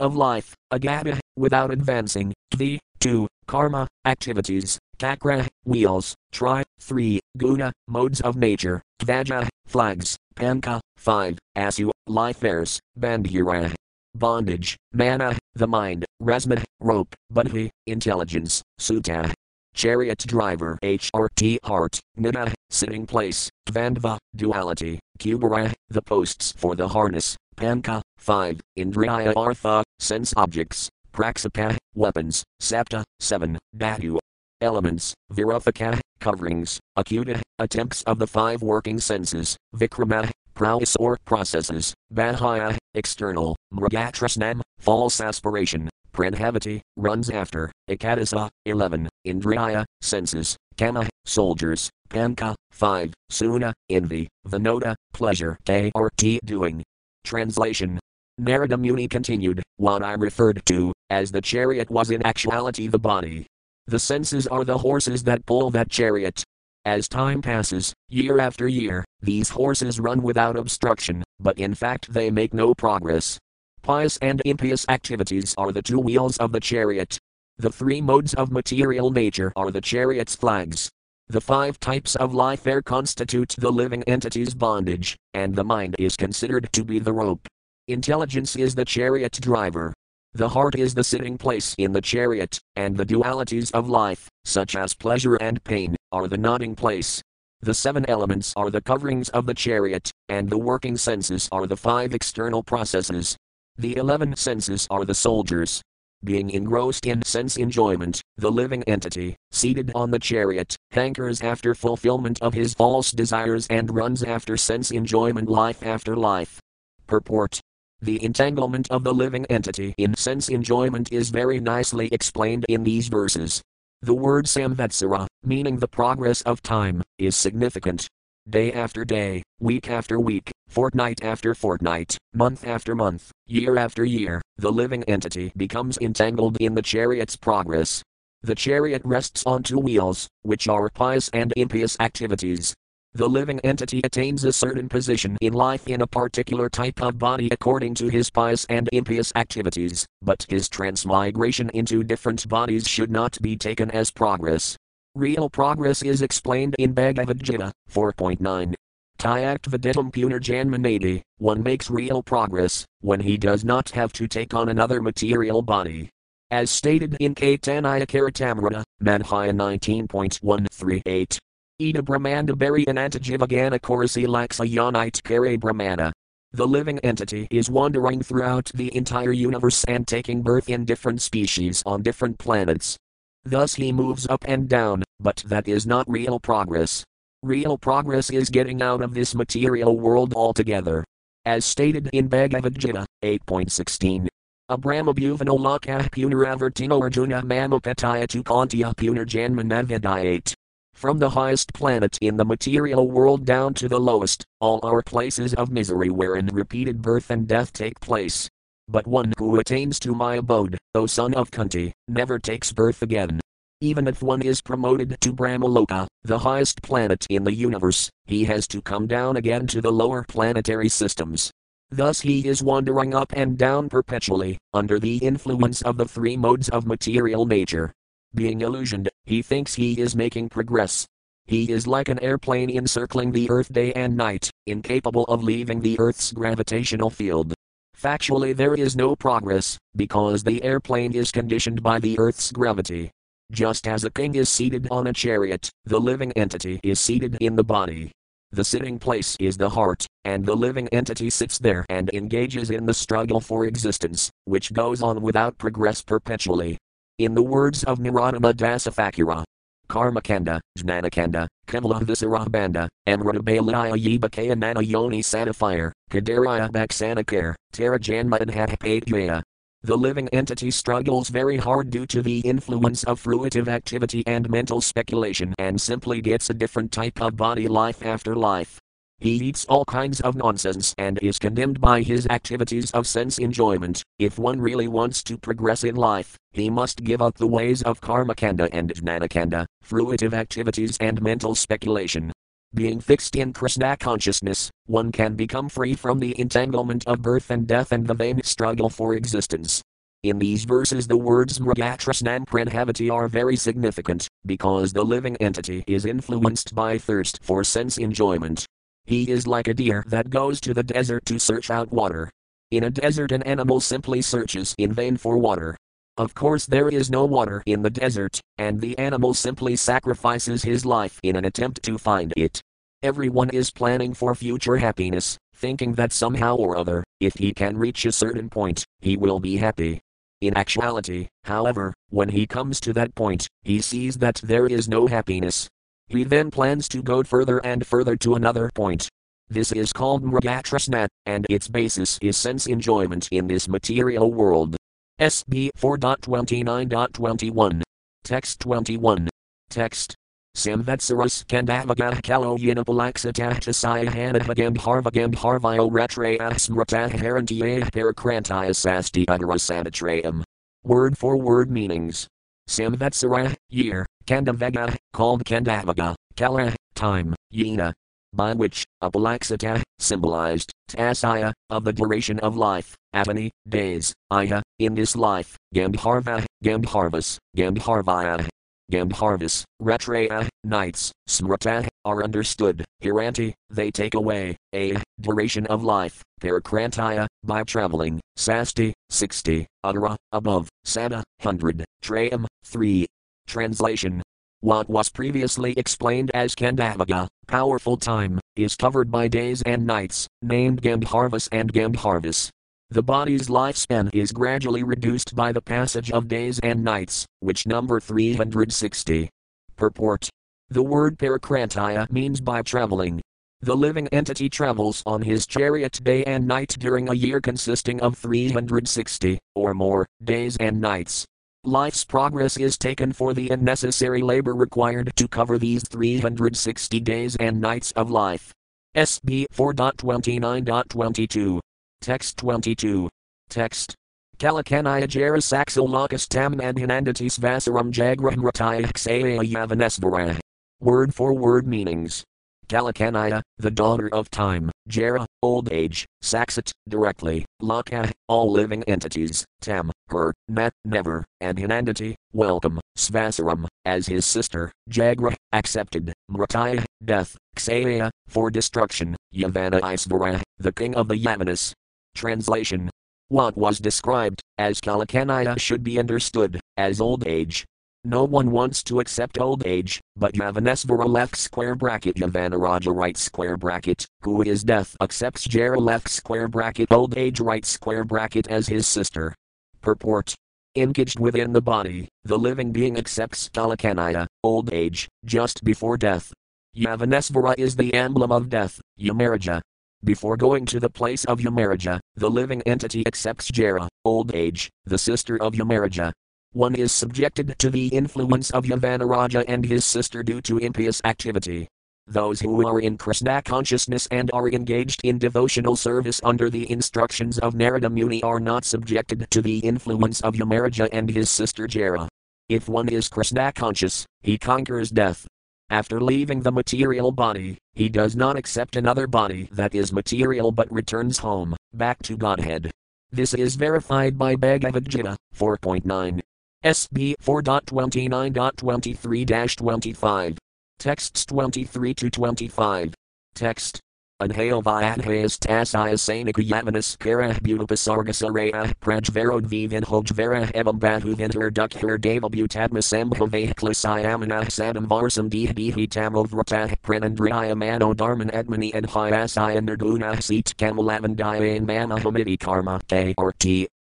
of life, agata, without advancing, the, 2, karma, activities, kakra, wheels, tri, 3, guna, modes of nature, vaja, flags, panka, 5, asu, life airs, bandhira, bondage, mana, the mind, resma, rope, budhi, intelligence, sutta, chariot driver HRT heart, nida, sitting place, vandva, duality, kubara, the posts for the harness, panka, 5, indriya artha, sense objects, praksapa, weapons, sapta, 7, dhatu, elements, virupaka, coverings, akuta, attempts of the five working senses, vikrama, prowess or processes, bahaya, external, mragatrasnam, false aspiration, pranhavati, runs after, ekadasa, 11, indriya, senses, kama, soldiers, panka, 5, suna, envy, vinoda, pleasure, te or t doing. Translation Narada Muni continued, what I referred to, as the chariot was in actuality the body. The senses are the horses that pull that chariot. As time passes, year after year, these horses run without obstruction, but in fact they make no progress. Pious and impious activities are the two wheels of the chariot. The three modes of material nature are the chariot's flags. The five types of life there constitute the living entity's bondage, and the mind is considered to be the rope. Intelligence is the chariot driver. The heart is the sitting place in the chariot, and the dualities of life, such as pleasure and pain, are the nodding place. The seven elements are the coverings of the chariot, and the working senses are the five external processes. The eleven senses are the soldiers. Being engrossed in sense enjoyment, the living entity, seated on the chariot, hankers after fulfillment of his false desires and runs after sense enjoyment life after life. Purport The entanglement of the living entity in sense enjoyment is very nicely explained in these verses. The word samvatsara, meaning the progress of time, is significant. Day after day, week after week, fortnight after fortnight, month after month, year after year, the living entity becomes entangled in the chariot's progress. The chariot rests on two wheels, which are pious and impious activities. The living entity attains a certain position in life in a particular type of body according to his pious and impious activities, but his transmigration into different bodies should not be taken as progress. Real progress is explained in Bhagavad Gita 4.9. Tyaktvaditam punarjanmanadi, one makes real progress when he does not have to take on another material body. As stated in Caitanya Caritamrita, Madhya 19.138. Ida Brahmanda Bari Anantajivagana Korasi Laksa Yanite Kare Brahmana. The living entity is wandering throughout the entire universe and taking birth in different species on different planets. Thus he moves up and down, but that is not real progress. Real progress is getting out of this material world altogether. As stated in Bhagavad Gita 8.16. Abrahma bhuvano lakah punaravartino arjuna mamapataya tu kantya punarjanmanavidayate. From the highest planet in the material world down to the lowest, all are places of misery wherein repeated birth and death take place. But one who attains to my abode, O son of Kunti, never takes birth again. Even if one is promoted to Brahmaloka, the highest planet in the universe, he has to come down again to the lower planetary systems. Thus he is wandering up and down perpetually, under the influence of the three modes of material nature. Being illusioned, he thinks he is making progress. He is like an airplane encircling the earth day and night, incapable of leaving the earth's gravitational field. Factually, there is no progress, because the airplane is conditioned by the Earth's gravity. Just as a king is seated on a chariot, the living entity is seated in the body. The sitting place is the heart, and the living entity sits there and engages in the struggle for existence, which goes on without progress perpetually. In the words of Narottama Dasa Thakura, Karmakanda, Jnanakanda, Kamala Visarabanda, Amrutabalaya Yibakaya Nana Yoni Satifire, Kadaraya Baksanakare, Tarajanma and. The living entity struggles very hard due to the influence of fruitive activity and mental speculation and simply gets a different type of body life after life. He eats all kinds of nonsense and is condemned by his activities of sense enjoyment. If one really wants to progress in life, he must give up the ways of karmakanda and jnanakanda, fruitive activities and mental speculation. Being fixed in Krishna consciousness, one can become free from the entanglement of birth and death and the vain struggle for existence. In these verses, the words Mrigatrasnam Pranhavati are very significant, because the living entity is influenced by thirst for sense enjoyment. He is like a deer that goes to the desert to search out water. In a desert, an animal simply searches in vain for water. Of course, there is no water in the desert, and the animal simply sacrifices his life in an attempt to find it. Everyone is planning for future happiness, thinking that somehow or other, if he can reach a certain point, he will be happy. In actuality, however, when he comes to that point, he sees that there is no happiness. He then plans to go further and further to another point. This is called Mrigatrasnat, and its basis is sense enjoyment in this material world. SB 4.29.21. Text 21. Text. Samvatsaras Kandavagah Kalo Yinapalaksatah Tasaya Hanahagambharvagambharvio Retraya Smratah Harantiya Parakrantaya Sasti Uttarasanatram. Word for word meanings. Samvatsara, year, Kandavaga, called Kandavaga, Kala, time, Yena, by which, apalaksata, symbolized, tasaya, of the duration of life, atani, days, iya, in this life, gambharva, gambharvas, gambharvaya, Gambharvas, Retraya, nights, Smrata, are understood, Hiranti, they take away, a, duration of life, Parakrantaya, by traveling, Sasti, 60, Adra, above, Sada, 100, Trayam, 3. Translation What was previously explained as Kandavaga, powerful time, is covered by days and nights, named Gambharvas and Gambharvas. The body's lifespan is gradually reduced by the passage of days and nights, which number 360. Purport The word parakrantaya means by traveling. The living entity travels on his chariot day and night during a year consisting of 360, or more, days and nights. Life's progress is taken for the unnecessary labor required to cover these 360 days and nights of life. SB 4.29.22 Text 22. Text. Kalakanaya jara saxolokas tam adhinandatis vasaram jagraham rataya xaya. Word for word meanings. Kalakanaya, the daughter of time, Jara, old age, Saxat, directly, Laka, all living entities, Tam, her, Nat, never, and Hinandati, welcome, Svasaram, as his sister, Jagra, accepted, Mrataya, death, Xaya, for destruction, Yavana Isvara, the king of the Yavanas, Translation What was described as Kalakanaya should be understood as old age. No one wants to accept old age, but Yavanesvara left square bracket Yavanaraja right square bracket, who is death accepts Jara left square bracket old age right square bracket as his sister. Purport Engaged within the body, the living being accepts Kalakanaya, old age, just before death. Yavanesvara is the emblem of death, Yamaraja, before going to the place of Yamaraja, the living entity accepts Jara, old age, the sister of Yamaraja. One is subjected to the influence of Yavanaraja and his sister due to impious activity. Those who are in Krishna consciousness and are engaged in devotional service under the instructions of Narada Muni are not subjected to the influence of Yamaraja and his sister Jara. If one is Krishna conscious, he conquers death, after leaving the material body, he does not accept another body that is material but returns home, back to Godhead. This is verified by Bhagavad Gita 4.9. SB 4.29.23 25. Texts 23 to 25. Text Anhail Vyadhayas Tasaya Sainika Yavanas Karah Butapasargasaraya Prajvarodvivan Hojvara Evam Bahuvinter Dukhir Deva Butadmasambhave Klasayamana Sadam Varsam Dihbihi Tamovratah Pranandriya Mano Dharman Edmani and Hyasaya Nirguna Seat Kamalavandaya Manahamiti Karma K.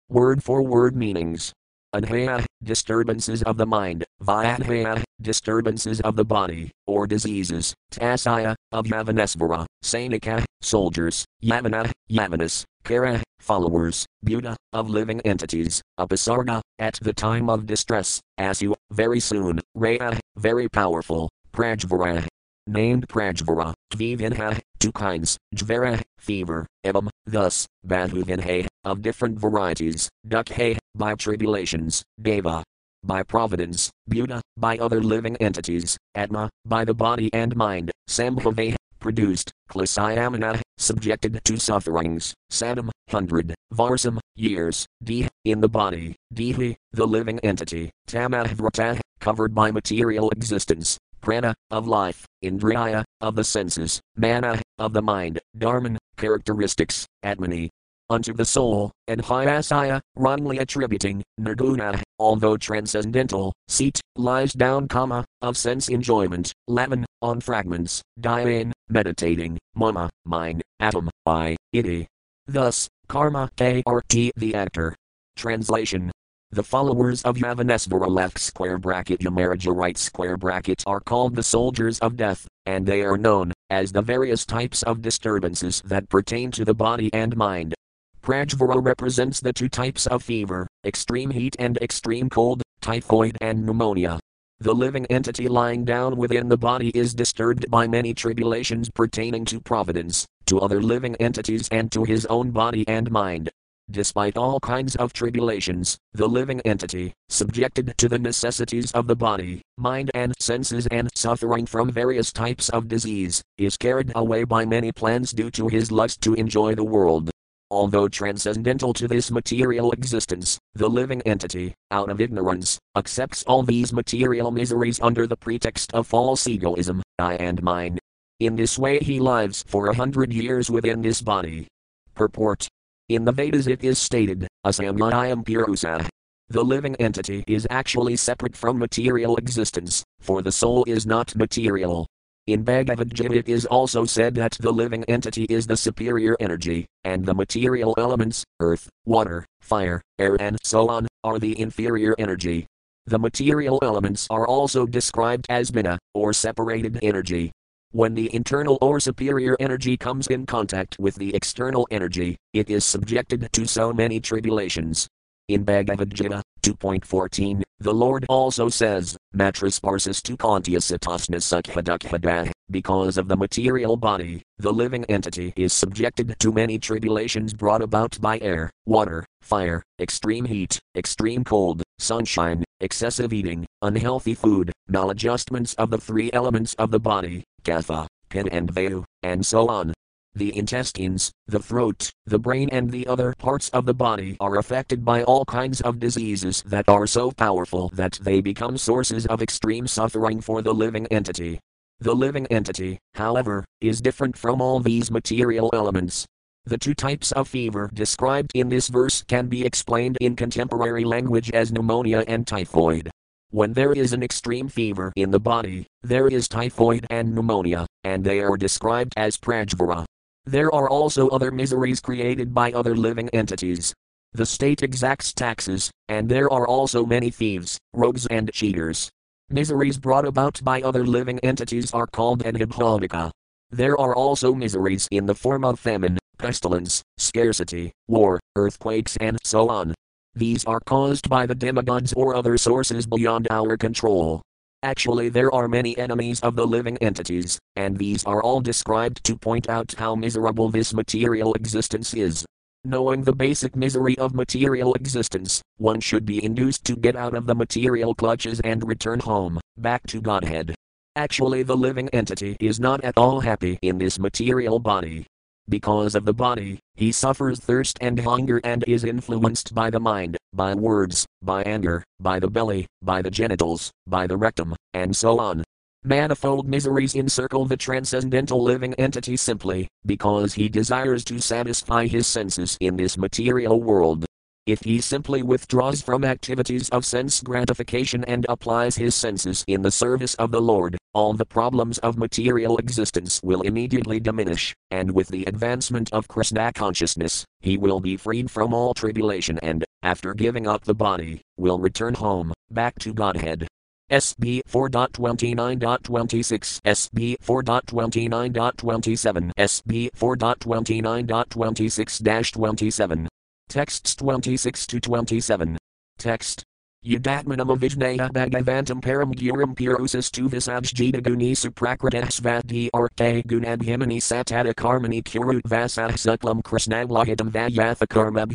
Word for word meanings. Anhaya, disturbances of the mind, Vyadhaya, disturbances of the body, or diseases, Tasaya, of Yavanesvara, Sainika, soldiers, Yavana, Yavanas, Kara, followers, Buddha, of living entities, Upasarga, at the time of distress, Asu, very soon, Raya, very powerful, Prajvara, named Prajvara, Kvivinha, two kinds, Jvara, fever, Evam, thus, Bahuvinhe, of different varieties, Dukhe, by tribulations, Deva, by providence, Buddha, by other living entities, Atma, by the body and mind, Sambhava, produced, Klasayamana, subjected to sufferings, Sadam, hundred, Varsam, years, Dih, in the body, Dihi, the living entity, Tamahrata, covered by material existence, Prana, of life, Indriya, of the senses, Mana, of the mind, Dharman, characteristics, Atmani, unto the soul, and Hyasaya, wrongly attributing, Nirguna, although transcendental, seat, lies down, comma, of sense enjoyment, Lavan, on fragments, Diane, meditating, Mama, mine, atom, I, iti. Thus, karma, KRT, the actor. Translation the followers of Yavanesvara left square bracket Yamaraja right square bracket are called the soldiers of death, and they are known as the various types of disturbances that pertain to the body and mind. Prajvara represents the two types of fever, extreme heat and extreme cold, typhoid and pneumonia. The living entity lying down within the body is disturbed by many tribulations pertaining to providence, to other living entities, and to his own body and mind. Despite all kinds of tribulations, the living entity, subjected to the necessities of the body, mind, and senses, and suffering from various types of disease, is carried away by many plans due to his lust to enjoy the world. Although transcendental to this material existence, the living entity, out of ignorance, accepts all these material miseries under the pretext of false egoism, I and mine. In this way he lives for a hundred years within this body. Purport. In the Vedas it is stated, Asamyayam Purusa. The living entity is actually separate from material existence, for the soul is not material, in Bhagavad Gita, it is also said that the living entity is the superior energy, and the material elements, earth, water, fire, air, and so on, are the inferior energy. The material elements are also described as mina, or separated energy. When the internal or superior energy comes in contact with the external energy, it is subjected to so many tribulations. In Bhagavad Gita 2.14, the Lord also says, Matrasparsis tu kantiasatasna because of the material body, the living entity is subjected to many tribulations brought about by air, water, fire, extreme heat, extreme cold, sunshine, excessive eating, unhealthy food, maladjustments of the three elements of the body, kapha, pin and vayu, and so on the intestines, the throat, the brain, and the other parts of the body are affected by all kinds of diseases that are so powerful that they become sources of extreme suffering for the living entity. The living entity, however, is different from all these material elements. The two types of fever described in this verse can be explained in contemporary language as pneumonia and typhoid. When there is an extreme fever in the body, there is typhoid and pneumonia, and they are described as prajvara. There are also other miseries created by other living entities. The state exacts taxes, and there are also many thieves, rogues, and cheaters. Miseries brought about by other living entities are called anhibhalika. There are also miseries in the form of famine, pestilence, scarcity, war, earthquakes, and so on. These are caused by the demigods or other sources beyond our control. Actually, there are many enemies of the living entities, and these are all described to point out how miserable this material existence is. Knowing the basic misery of material existence, one should be induced to get out of the material clutches and return home, back to Godhead. Actually, the living entity is not at all happy in this material body, because of the body, he suffers thirst and hunger and is influenced by the mind, by words, by anger, by the belly, by the genitals, by the rectum, and so on. Manifold miseries encircle the transcendental living entity simply because he desires to satisfy his senses in this material world. If he simply withdraws from activities of sense gratification and applies his senses in the service of the Lord, all the problems of material existence will immediately diminish, and with the advancement of Krishna consciousness, he will be freed from all tribulation and, after giving up the body, will return home, back to Godhead. SB 4.29.26 SB 4.29.27 SB 4.29.26-27 Texts 26 to 27. Text. Yudatmanam avijnaya bhagavantam param guram purusis tu visajjita guni suprakratas vadi arte gunabhimani satata karmani kurut vasah suklam krishnaglahitam vayatha karma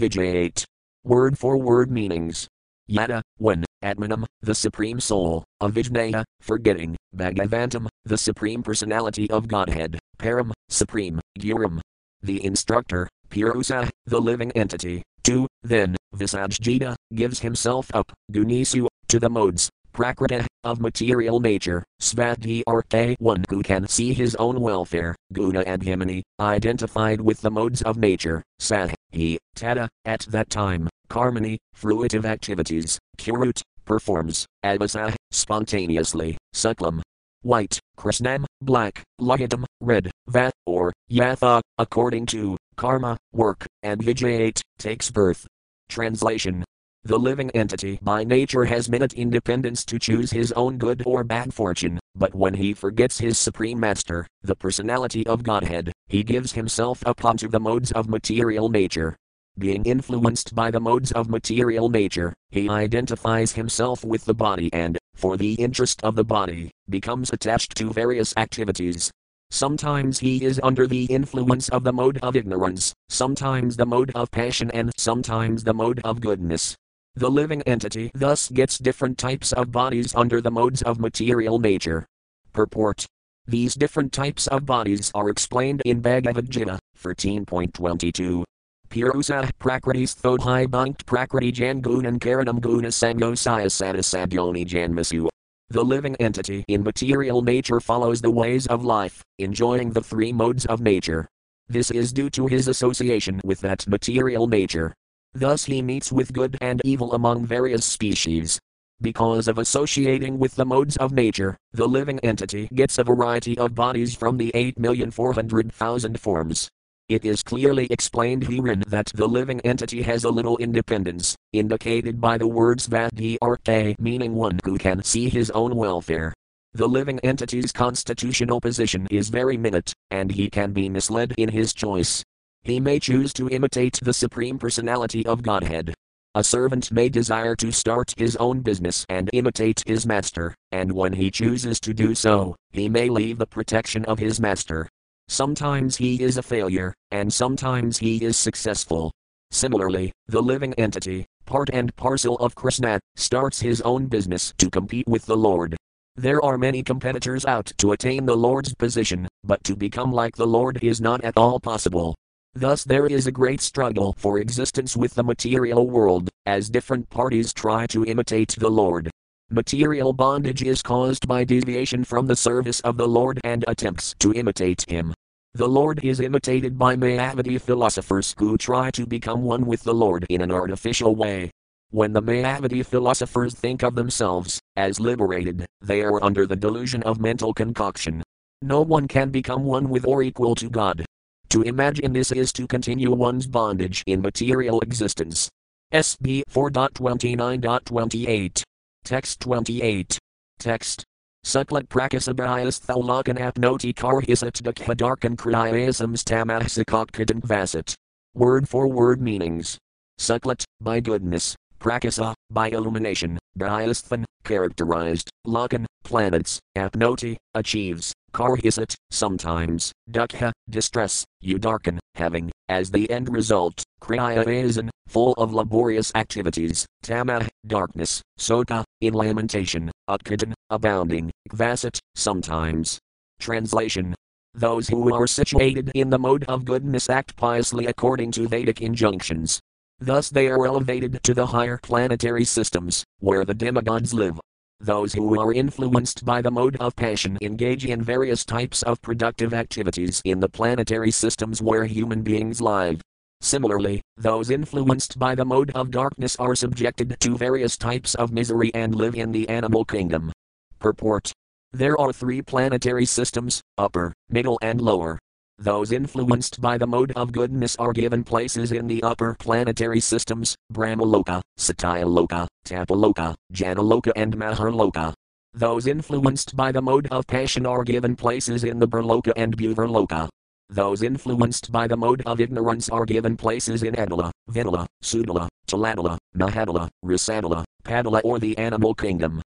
Word for word meanings. Yada, when, Atmanam, the Supreme Soul, Avijnaya, forgetting, Bhagavantam, the Supreme Personality of Godhead, Param, Supreme, Gurum, the instructor, Purusa, the living entity. 2. Then, Visajjita, gives himself up, Gunisu, to the modes, Prakrita, of material nature, Svadhi Arthe, one who can see his own welfare, Guna Abhimani, identified with the modes of nature, Sahi, Tada, at that time, Karmani, fruitive activities, Kurut, performs, Abhasa, spontaneously, Suklam, white, Krishnam, black, Lahitam, red, Vat, or Yatha, according to karma, work, and Vijayate, takes birth. Translation The living entity by nature has minute independence to choose his own good or bad fortune, but when he forgets his supreme master, the personality of Godhead, he gives himself up unto the modes of material nature, being influenced by the modes of material nature, he identifies himself with the body and, for the interest of the body, becomes attached to various activities. Sometimes he is under the influence of the mode of ignorance, sometimes the mode of passion, and sometimes the mode of goodness. The living entity thus gets different types of bodies under the modes of material nature. Purport These different types of bodies are explained in Bhagavad Gita 13.22. Purusa Prakritis Thodhi Bhunkt Prakriti Jan Gunan Karanam Guna Sango Sayasana Sadyoni Janmasu. The living entity in material nature follows the ways of life, enjoying the three modes of nature. This is due to his association with that material nature. Thus he meets with good and evil among various species. Because of associating with the modes of nature, the living entity gets a variety of bodies from the 8,400,000 forms. It is clearly explained herein that the living entity has a little independence, indicated by the words Vadhi Arte, meaning one who can see his own welfare. The living entity's constitutional position is very minute, and he can be misled in his choice. He may choose to imitate the Supreme Personality of Godhead. A servant may desire to start his own business and imitate his master, and when he chooses to do so, he may leave the protection of his master Sometimes he is a failure, and sometimes he is successful. Similarly, the living entity, part and parcel of Krishna, starts his own business to compete with the Lord. There are many competitors out to attain the Lord's position, but to become like the Lord is not at all possible. Thus, there is a great struggle for existence with the material world, as different parties try to imitate the Lord. Material bondage is caused by deviation from the service of the Lord and attempts to imitate Him. The Lord is imitated by Mayavadi philosophers who try to become one with the Lord in an artificial way. When the Mayavadi philosophers think of themselves as liberated, they are under the delusion of mental concoction. No one can become one with or equal to God. To imagine this is to continue one's bondage in material existence. SB 4.29.28. Text 28. Text. Suklat prakasabhayas thalakan apnoti karhisat dakhadarkan kriyasams tamahsakakkadan vasat. Word for word meanings. Suklat, by goodness, prakasa, by illumination, bhyasthan, characterized, lakan, planets, apnoti, achieves, karhisat, sometimes, dukha, distress, udarkan, having, as the end result, kriyayasan, full of laborious activities, tamah, darkness, soka, in lamentation, utkadan, abounding, kvasat, sometimes. Translation. Those who are situated in the mode of goodness act piously according to Vedic injunctions. Thus they are elevated to the higher planetary systems, where the demigods live. Those who are influenced by the mode of passion engage in various types of productive activities in the planetary systems where human beings live. Similarly, those influenced by the mode of darkness are subjected to various types of misery and live in the animal kingdom. Purport There are three planetary systems upper, middle, and lower. Those influenced by the mode of goodness are given places in the upper planetary systems Brahmaloka, Satyaloka, Tapaloka, Janaloka, and Maharloka. Those influenced by the mode of passion are given places in the Bhurloka and Bhuvarloka. Those influenced by the mode of ignorance are given places in Adala, Vidala, Sudala, Taladala, Mahadala, Rasadala, Padala, or the animal kingdom.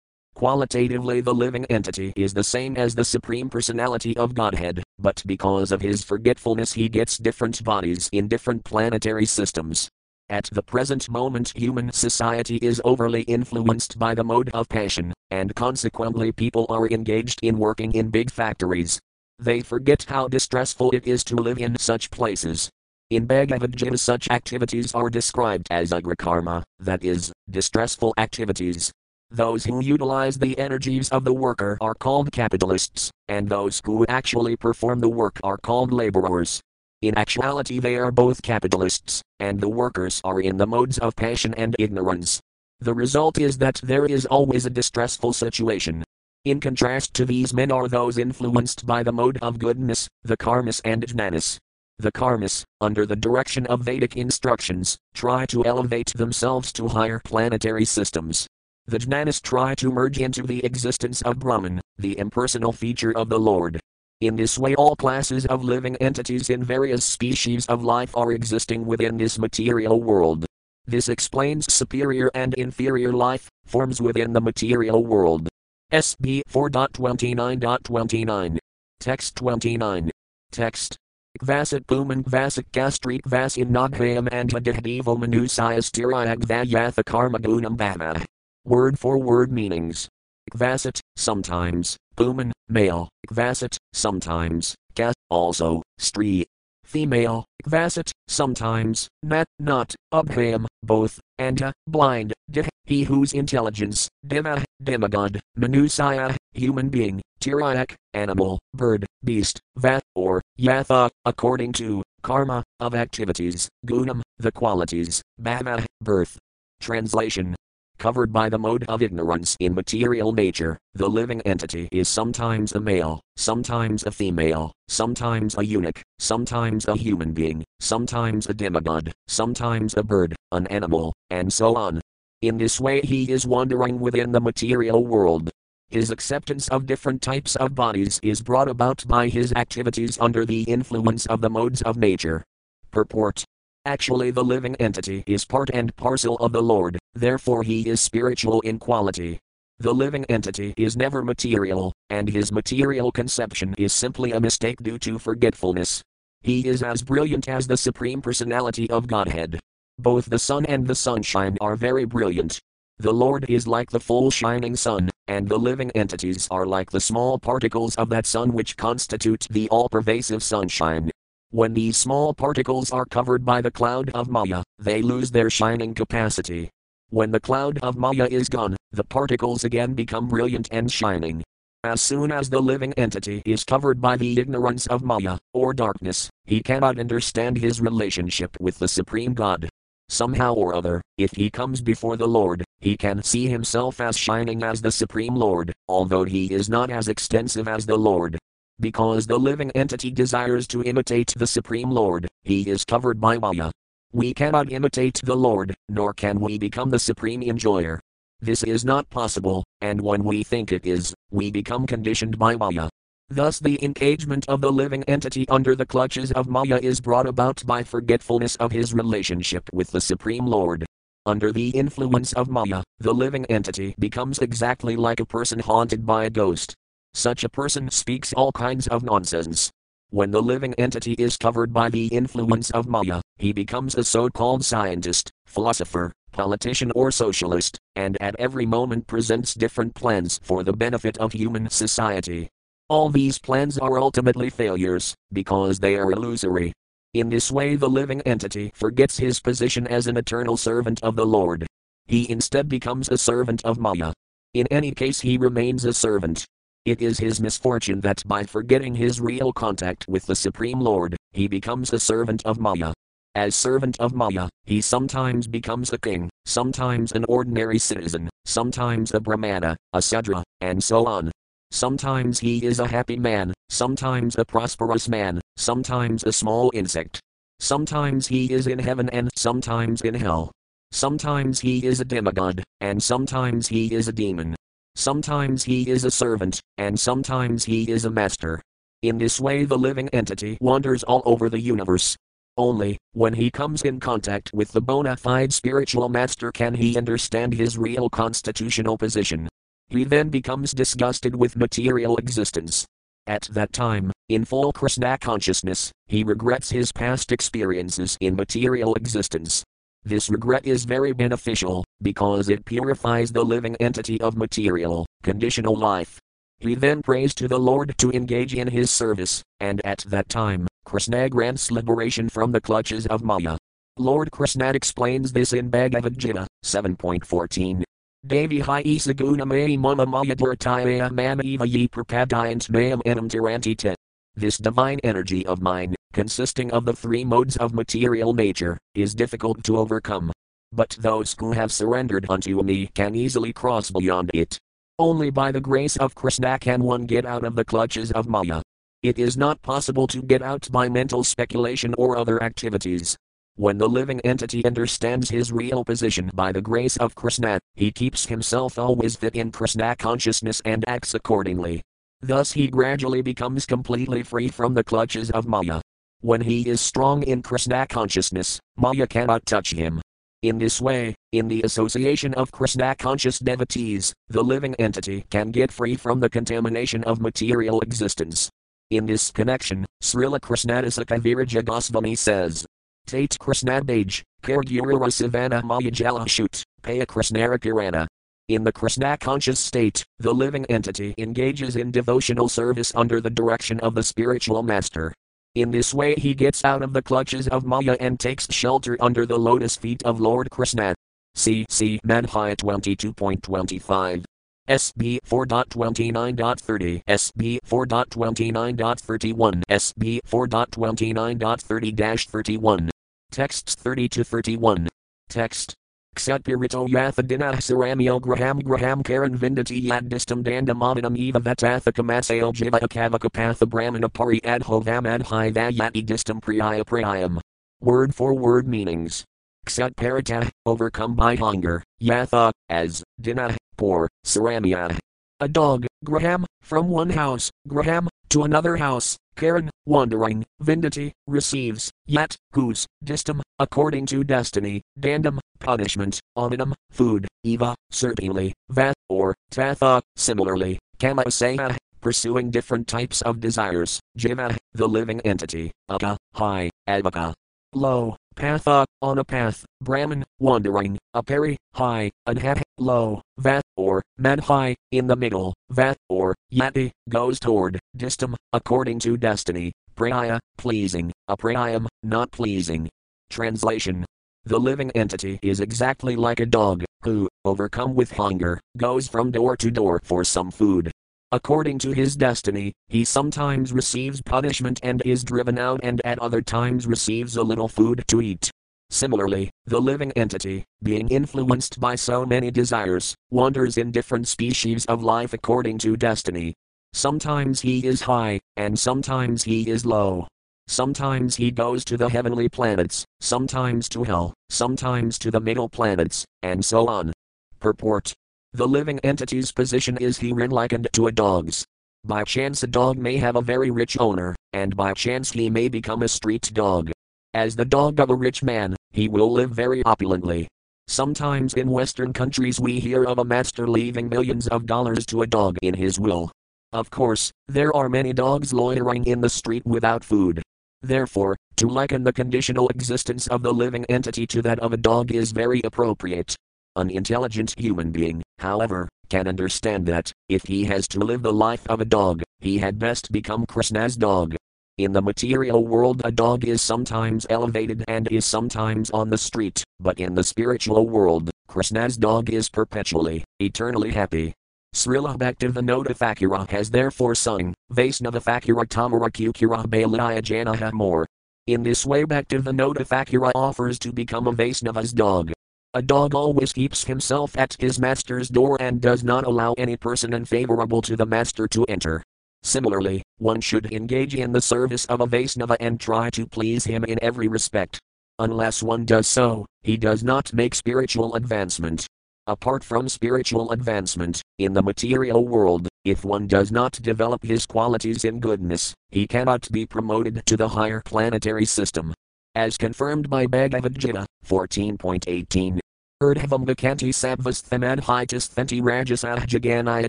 Qualitatively, the living entity is the same as the Supreme Personality of Godhead, but because of his forgetfulness, he gets different bodies in different planetary systems. At the present moment, human society is overly influenced by the mode of passion, and consequently, people are engaged in working in big factories. They forget how distressful it is to live in such places. In Bhagavad Gita, such activities are described as agrikarma, that is, distressful activities. Those who utilize the energies of the worker are called capitalists, and those who actually perform the work are called laborers. In actuality, they are both capitalists, and the workers are in the modes of passion and ignorance. The result is that there is always a distressful situation. In contrast to these men are those influenced by the mode of goodness, the karmas and jnanas. The karmas, under the direction of Vedic instructions, try to elevate themselves to higher planetary systems. The jnanas try to merge into the existence of Brahman, the impersonal feature of the Lord. In this way, all classes of living entities in various species of life are existing within this material world. This explains superior and inferior life forms within the material world. SB 4.29.29. Text 29. Text. Kvasit Puman Kvasik Gastrik Vas in and Hadihdevo Manusayas Tirayag Vayatha Karma Gunam Bhava. Word for word meanings. Kvasit, sometimes, Puman, male, Kvasit, sometimes, Gas, also, Stree, female, Kvasit, sometimes, Nat, not, Abhayam, both, Anta, blind, Dih, he whose intelligence, Dima, demigod, Manusaya, human being, Tirayak, animal, bird, beast, Vat, or, Yatha, according to, Karma, of activities, Gunam, the qualities, Bhava, birth. Translation covered by the mode of ignorance in material nature, the living entity is sometimes a male, sometimes a female, sometimes a eunuch, sometimes a human being, sometimes a demigod, sometimes a bird, an animal, and so on. In this way, he is wandering within the material world. His acceptance of different types of bodies is brought about by his activities under the influence of the modes of nature. Purport Actually, the living entity is part and parcel of the Lord, therefore, he is spiritual in quality. The living entity is never material, and his material conception is simply a mistake due to forgetfulness. He is as brilliant as the Supreme Personality of Godhead. Both the sun and the sunshine are very brilliant. The Lord is like the full shining sun, and the living entities are like the small particles of that sun which constitute the all pervasive sunshine. When these small particles are covered by the cloud of Maya, they lose their shining capacity. When the cloud of Maya is gone, the particles again become brilliant and shining. As soon as the living entity is covered by the ignorance of Maya, or darkness, he cannot understand his relationship with the Supreme God. Somehow or other, if he comes before the Lord, he can see himself as shining as the Supreme Lord, although he is not as extensive as the Lord. Because the living entity desires to imitate the Supreme Lord, he is covered by Maya. We cannot imitate the Lord, nor can we become the Supreme Enjoyer. This is not possible, and when we think it is, we become conditioned by Maya. Thus, the engagement of the living entity under the clutches of Maya is brought about by forgetfulness of his relationship with the Supreme Lord. Under the influence of Maya, the living entity becomes exactly like a person haunted by a ghost. Such a person speaks all kinds of nonsense. When the living entity is covered by the influence of Maya, he becomes a so called scientist, philosopher, politician, or socialist, and at every moment presents different plans for the benefit of human society. All these plans are ultimately failures, because they are illusory. In this way, the living entity forgets his position as an eternal servant of the Lord. He instead becomes a servant of Maya. In any case, he remains a servant, it is his misfortune that by forgetting his real contact with the Supreme Lord, he becomes a servant of Maya. As servant of Maya, he sometimes becomes a king, sometimes an ordinary citizen, sometimes a brahmana, a sudra, and so on. Sometimes he is a happy man, sometimes a prosperous man, sometimes a small insect. Sometimes he is in heaven and sometimes in hell. Sometimes he is a demigod, and sometimes he is a demon. Sometimes he is a servant, and sometimes he is a master. In this way, the living entity wanders all over the universe. Only, when he comes in contact with the bona fide spiritual master, can he understand his real constitutional position. He then becomes disgusted with material existence. At that time, in full Krishna consciousness, he regrets his past experiences in material existence. This regret is very beneficial, because it purifies the living entity of material, conditional life. He then prays to the Lord to engage in his service, and at that time, Krishna grants liberation from the clutches of Maya. Lord Krishna explains this in Bhagavad Gita 7.14. Devi hi isaguna may mama maya durtaya mam eva ye prapadayant mayam enam tirantita. This divine energy of mine, consisting of the three modes of material nature, is difficult to overcome. But those who have surrendered unto me can easily cross beyond it. Only by the grace of Krishna can one get out of the clutches of Maya. It is not possible to get out by mental speculation or other activities. When the living entity understands his real position by the grace of Krishna, he keeps himself always fit in Krishna consciousness and acts accordingly. Thus he gradually becomes completely free from the clutches of Maya. When he is strong in Krishna consciousness, Maya cannot touch him. In this way, in the association of Krishna conscious devotees, the living entity can get free from the contamination of material existence. In this connection, Srila Krishnadasa Kaviraja Goswami says, Tate Krishna Krishnadbaj, Kargurura Savana Mayajala Shoot, Paya Krishnara Kirana. In the Krishna conscious state, the living entity engages in devotional service under the direction of the spiritual master. In this way, he gets out of the clutches of Maya and takes shelter under the lotus feet of Lord Krishna. See, see Madhya 22.25. SB 4.29.30, SB 4.29.31, SB 4.29.30 31. Texts 30 to 31. Text. Ksatpirito yathadinah saramio graham graham karan vindati yaddistam dandamadinam eva vatathakamasa jiva akavakapatha brahmana pari adhovam adhi vayati distam priyaya priyam. Word for word meanings. Ksatparita, overcome by hunger, yatha, as, dinah, poor, saramia. A dog, graham, from one house, graham, to another house, Karan, wandering, Vindati, receives, yet, whose, distam, according to destiny, dandam, punishment, ominam, food, eva, certainly, vat, or, tatha, similarly, kamasaya, pursuing different types of desires, jiva, the living entity, aka, high, advaka, low, patha, on a path, Brahman, wandering, apari, high, adhat, low, vat, or, madhi, in the middle, vat, or, yati, goes toward, distam, according to destiny, praya, pleasing, aprayam, not pleasing. Translation The living entity is exactly like a dog, who, overcome with hunger, goes from door to door for some food. According to his destiny, he sometimes receives punishment and is driven out, and at other times receives a little food to eat. Similarly, the living entity, being influenced by so many desires, wanders in different species of life according to destiny. Sometimes he is high, and sometimes he is low. Sometimes he goes to the heavenly planets, sometimes to hell, sometimes to the middle planets, and so on. Purport the living entity's position is herein likened to a dog's. By chance, a dog may have a very rich owner, and by chance, he may become a street dog. As the dog of a rich man, he will live very opulently. Sometimes in Western countries, we hear of a master leaving millions of dollars to a dog in his will. Of course, there are many dogs loitering in the street without food. Therefore, to liken the conditional existence of the living entity to that of a dog is very appropriate. An intelligent human being, however, can understand that, if he has to live the life of a dog, he had best become Krishna's dog. In the material world, a dog is sometimes elevated and is sometimes on the street, but in the spiritual world, Krishna's dog is perpetually, eternally happy. Srila Bhaktivinoda Thakura has therefore sung, Vaisnava Thakura Tamara Kukura Balaya Janaha more. In this way, Bhaktivinoda Thakura offers to become a Vaisnava's dog. A dog always keeps himself at his master's door and does not allow any person unfavorable to the master to enter. Similarly, one should engage in the service of a Vaisnava and try to please him in every respect. Unless one does so, he does not make spiritual advancement. Apart from spiritual advancement, in the material world, if one does not develop his qualities in goodness, he cannot be promoted to the higher planetary system. As confirmed by Bhagavad Gita 14.18. Urdhavam Vakanti Sabvas Thamadhitis Thenti Rajasah Jaganaya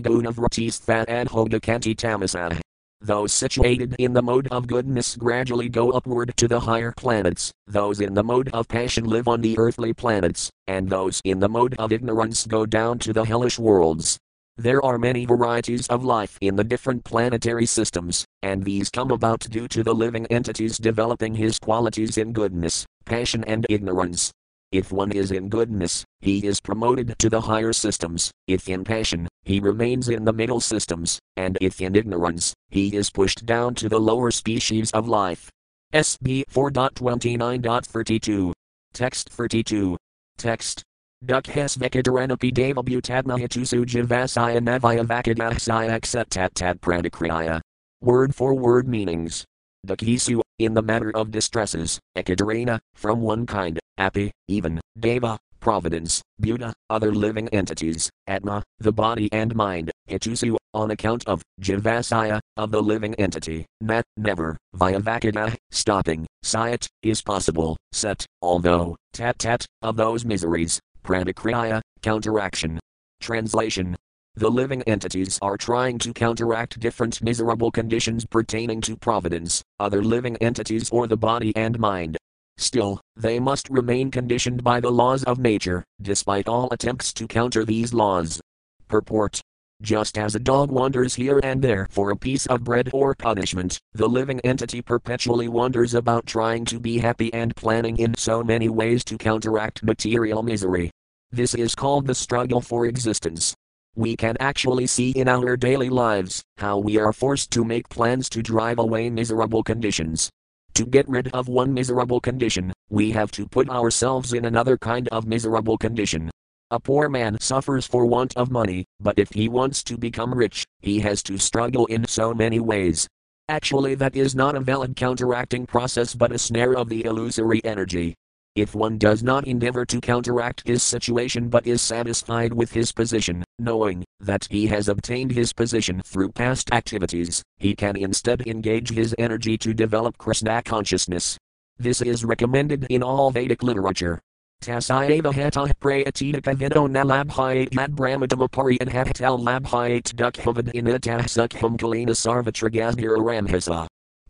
Gunavratis That Adhogakanti Tamasah. Those situated in the mode of goodness gradually go upward to the higher planets, those in the mode of passion live on the earthly planets, and those in the mode of ignorance go down to the hellish worlds. There are many varieties of life in the different planetary systems, and these come about due to the living entities developing his qualities in goodness, passion, and ignorance. If one is in goodness, he is promoted to the higher systems, if in passion, he remains in the middle systems, and if in ignorance, he is pushed down to the lower species of life. SB 4.29.32. Text 32. Text. Dukhes vekadaranapi devabutadna hitusu javasaya navaya vakadahsaya acceptat tad pradikriya. Word for word meanings. Dukhisu, in the matter of distresses, ekadarana, from one kind, api, even, deva, providence, buddha, other living entities, atma, the body and mind, hitusu, on account of, javasaya, of the living entity, nat, never, vyavakada, stopping, sayat, is possible, set, although, tat tat, of those miseries, pradikriya, counteraction. Translation the living entities are trying to counteract different miserable conditions pertaining to providence, other living entities, or the body and mind. Still, they must remain conditioned by the laws of nature, despite all attempts to counter these laws. Purport just as a dog wanders here and there for a piece of bread or punishment, the living entity perpetually wanders about trying to be happy and planning in so many ways to counteract material misery. This is called the struggle for existence we can actually see in our daily lives how we are forced to make plans to drive away miserable conditions. To get rid of one miserable condition, we have to put ourselves in another kind of miserable condition. A poor man suffers for want of money, but if he wants to become rich, he has to struggle in so many ways. Actually, that is not a valid counteracting process but a snare of the illusory energy. If one does not endeavor to counteract his situation but is satisfied with his position, knowing that he has obtained his position through past activities, he can instead engage his energy to develop Krishna consciousness. This is recommended in all Vedic literature. Tasayava hata prayatita vido nalabhyate yad brahmadamapari and hatal labhyate dukhavad inatah sukham kalina sarvatragasdhira ramhasa.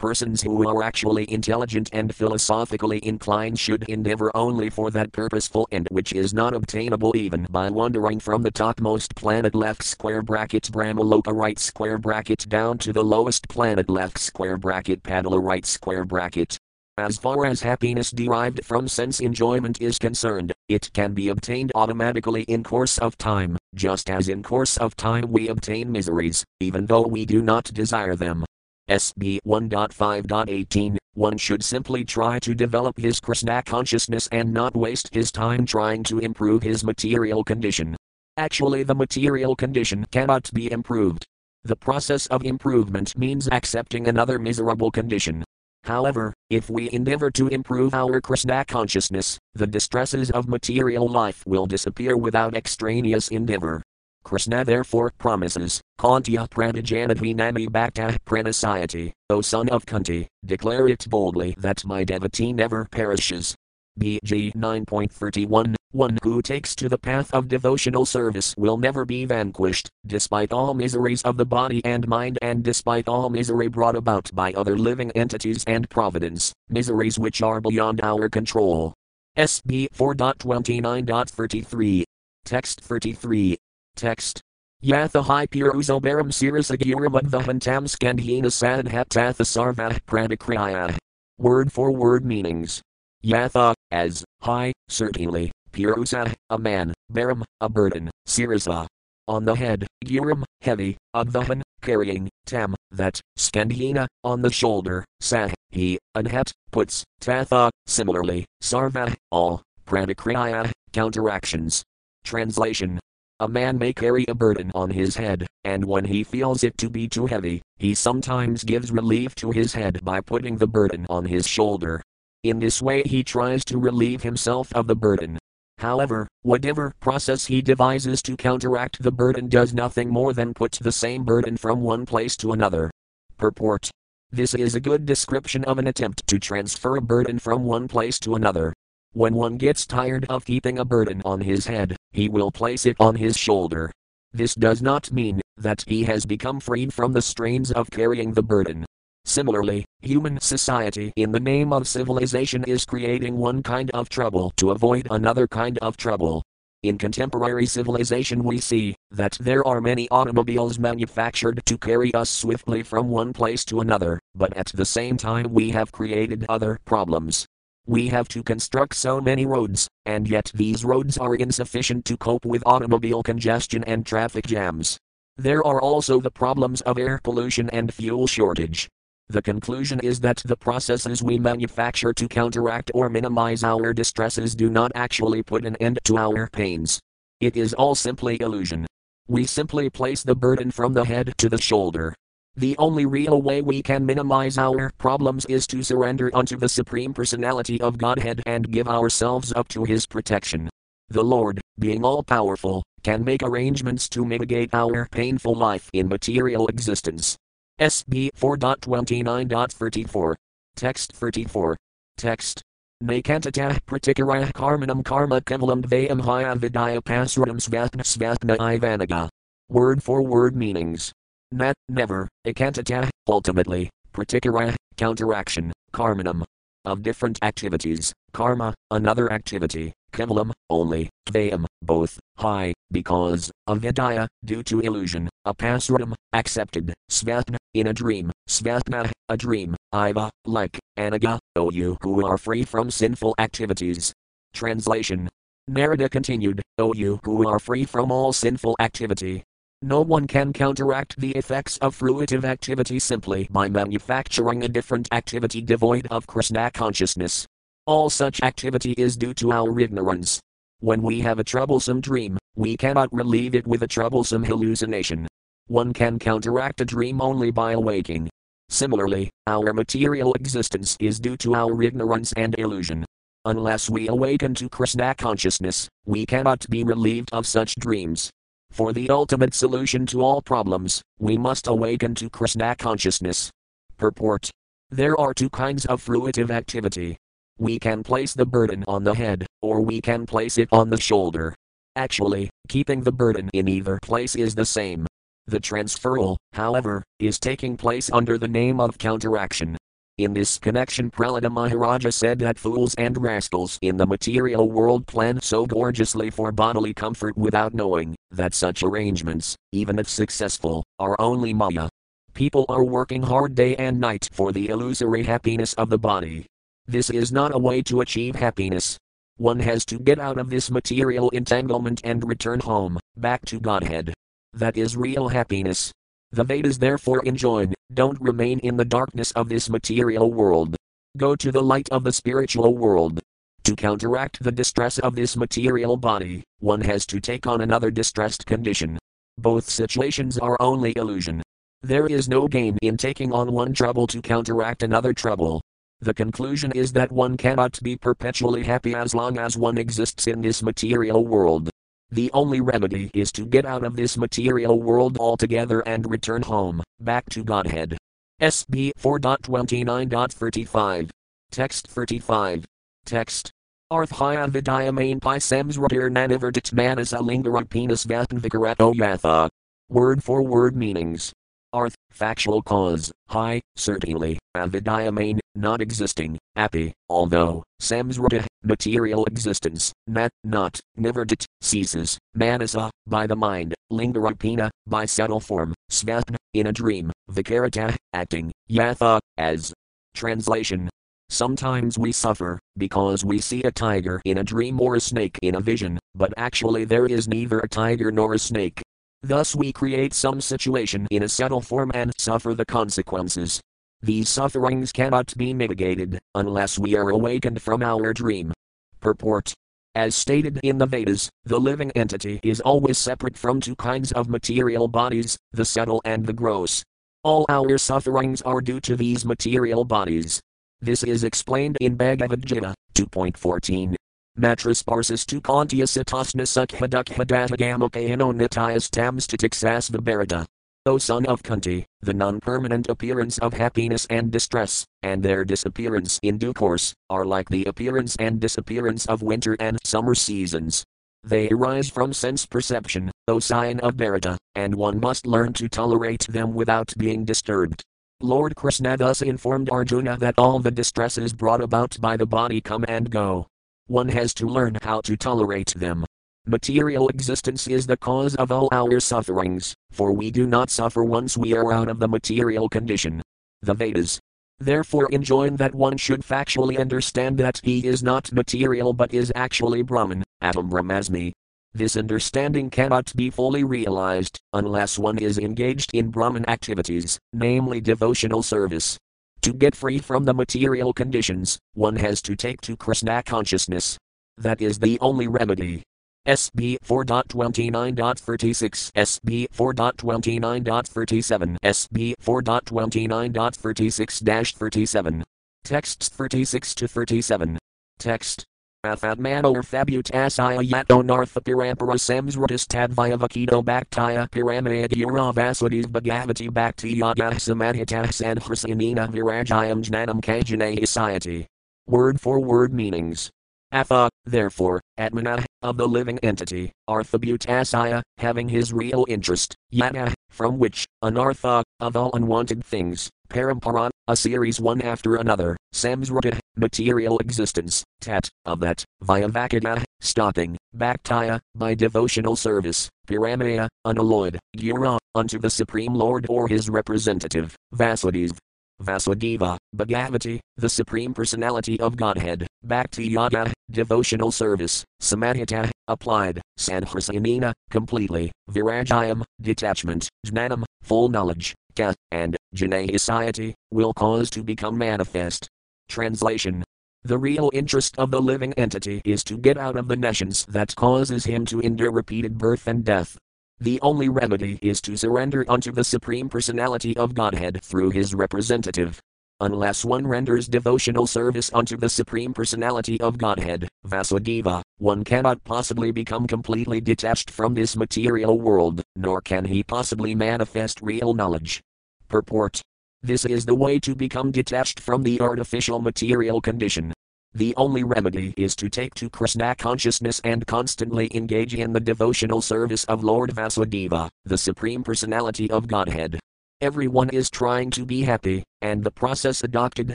Persons who are actually intelligent and philosophically inclined should endeavor only for that purposeful end which is not obtainable even by wandering from the topmost planet left square bracket Brahmaloka right square bracket down to the lowest planet left square bracket Patala right square bracket. As far as happiness derived from sense enjoyment is concerned, it can be obtained automatically in course of time, just as in course of time we obtain miseries, even though we do not desire them. SB 1.5.18, one should simply try to develop his Krishna consciousness and not waste his time trying to improve his material condition. Actually, the material condition cannot be improved. The process of improvement means accepting another miserable condition. However, if we endeavor to improve our Krishna consciousness, the distresses of material life will disappear without extraneous endeavor. Krishna therefore promises, Kantya Pranajanadvi Nami Bhakta Pranasayati, O son of Kunti, declare it boldly that my devotee never perishes. BG 9.31 One who takes to the path of devotional service will never be vanquished, despite all miseries of the body and mind and despite all misery brought about by other living entities and providence, miseries which are beyond our control. SB 4.29.33. Text 33. Text. Yatha hi puruzobaram sirisagiramudvahantam skandhina sadhattatha sarvah pradikriya. Word for word meanings. Yatha, as, high, certainly, purusa, a man, baram, a burden, sirisa, on the head, guram, heavy, advahan, carrying, tam, that, skandhina, on the shoulder, sah, he, anhat, puts, tatha, similarly, sarva, all, pradikriya, counteractions. Translation a man may carry a burden on his head, and when he feels it to be too heavy, he sometimes gives relief to his head by putting the burden on his shoulder. In this way, he tries to relieve himself of the burden. However, whatever process he devises to counteract the burden does nothing more than put the same burden from one place to another. Purport This is a good description of an attempt to transfer a burden from one place to another. When one gets tired of keeping a burden on his head, he will place it on his shoulder. This does not mean that he has become freed from the strains of carrying the burden. Similarly, human society in the name of civilization is creating one kind of trouble to avoid another kind of trouble. In contemporary civilization, we see that there are many automobiles manufactured to carry us swiftly from one place to another, but at the same time, we have created other problems. We have to construct so many roads, and yet these roads are insufficient to cope with automobile congestion and traffic jams. There are also the problems of air pollution and fuel shortage. The conclusion is that the processes we manufacture to counteract or minimize our distresses do not actually put an end to our pains. It is all simply illusion. We simply place the burden from the head to the shoulder. The only real way we can minimize our problems is to surrender unto the Supreme Personality of Godhead and give ourselves up to His protection. The Lord, being all powerful, can make arrangements to mitigate our painful life in material existence. SB 4.29.34. Text 34. Text. Nakantata pratikara karmanam karma kevalam dvayam haya vidya pasradam svatna svatna ivanaga. Word for word meanings. Nat, never, ekantata, ultimately, pratikara, counteraction, karmanam. Of different activities, karma, another activity, kevalam, only, kvayam, both, high, because, avidya, due to illusion, apasradam, accepted, svatna, in a dream, svatna, a dream, iva, like, anaga, O you who are free from sinful activities. Translation. Narada continued, O you who are free from all sinful activity. No one can counteract the effects of fruitive activity simply by manufacturing a different activity devoid of Krishna consciousness. All such activity is due to our ignorance. When we have a troublesome dream, we cannot relieve it with a troublesome hallucination. One can counteract a dream only by awaking. Similarly, our material existence is due to our ignorance and illusion. Unless we awaken to Krishna consciousness, we cannot be relieved of such dreams. For the ultimate solution to all problems, we must awaken to Krishna consciousness. Purport There are two kinds of fruitive activity. We can place the burden on the head, or we can place it on the shoulder. Actually, keeping the burden in either place is the same. The transferal, however, is taking place under the name of counteraction. In this connection, Prahlada Maharaja said that fools and rascals in the material world plan so gorgeously for bodily comfort without knowing that such arrangements, even if successful, are only Maya. People are working hard day and night for the illusory happiness of the body. This is not a way to achieve happiness. One has to get out of this material entanglement and return home, back to Godhead. That is real happiness. The Vedas therefore enjoin, don't remain in the darkness of this material world. Go to the light of the spiritual world. To counteract the distress of this material body, one has to take on another distressed condition. Both situations are only illusion. There is no gain in taking on one trouble to counteract another trouble. The conclusion is that one cannot be perpetually happy as long as one exists in this material world. The only remedy is to get out of this material world altogether and return home, back to Godhead. SB 4.29.35. Text 35. Text. Arthaya vidya main pi samsratir nanivardit manas alingarupinas vatnvikarato yatha. Word for word meanings. Arth, factual cause, high, certainly, avidyamain, not existing, api, although, samsrata, material existence, nat, not, nivardit, ceases, manasa, by the mind, lingarupina, by subtle form, svatna, in a dream, vikarata, acting, yatha, as. Translation Sometimes we suffer, because we see a tiger in a dream or a snake in a vision, but actually there is neither a tiger nor a snake. Thus we create some situation in a subtle form and suffer the consequences. These sufferings cannot be mitigated unless we are awakened from our dream. Purport As stated in the Vedas, the living entity is always separate from two kinds of material bodies, the subtle and the gross. All our sufferings are due to these material bodies. This is explained in Bhagavad Gita 2.14. Matras parsis tu kantiya sitasna sukhadukhadatagamakayano nitayas tamstatiksas vibarita. O son of Kunti, the non permanent appearance of happiness and distress, and their disappearance in due course, are like the appearance and disappearance of winter and summer seasons. They arise from sense perception, O sign of Bharata, and one must learn to tolerate them without being disturbed. Lord Krishna thus informed Arjuna that all the distresses brought about by the body come and go. One has to learn how to tolerate them. Material existence is the cause of all our sufferings, for we do not suffer once we are out of the material condition. The Vedas, therefore enjoin that one should factually understand that he is not material but is actually Brahman, Atom Brahmasmi. This understanding cannot be fully realized unless one is engaged in Brahman activities, namely devotional service. To get free from the material conditions, one has to take to Krishna consciousness. That is the only remedy. SB 4.29.36 SB 4.29.37 SB 4.29.36-37 Texts 36 to 37 Text Athatmano or fabutasaya yato nartha pirampara samsratis tadvaya vakido bhaktaya piramayadhira vasudis bhagavati bhaktiyadah samadhitah sanhrasanina virajayam jnanam kajane society. Word for word meanings. Atha, therefore, Atmana, of the living entity, Arthabutasaya, having his real interest, Yata, from which, Anartha, of all unwanted things, Paramparan, a series one after another, Samsrata, material existence, Tat, of that, Vyavakata, stopping, Bhaktaya, by devotional service, Piramaya, unalloyed, Gira, unto the Supreme Lord or his representative, Vasudeva, Vasudeva, Bhagavati, the Supreme Personality of Godhead, Bhakti Yoga, devotional service, Samadhita, applied, Sanhrasanina, completely, Virajayam, detachment, Jnanam, full knowledge, Ka, and Janayasayati, will cause to become manifest. Translation the real interest of the living entity is to get out of the nescience that causes him to endure repeated birth and death, the only remedy is to surrender unto the Supreme Personality of Godhead through his representative. Unless one renders devotional service unto the Supreme Personality of Godhead, Vasudeva, one cannot possibly become completely detached from this material world, nor can he possibly manifest real knowledge. Purport This is the way to become detached from the artificial material condition. The only remedy is to take to Krishna consciousness and constantly engage in the devotional service of Lord Vasudeva, the Supreme Personality of Godhead. Everyone is trying to be happy, and the process adopted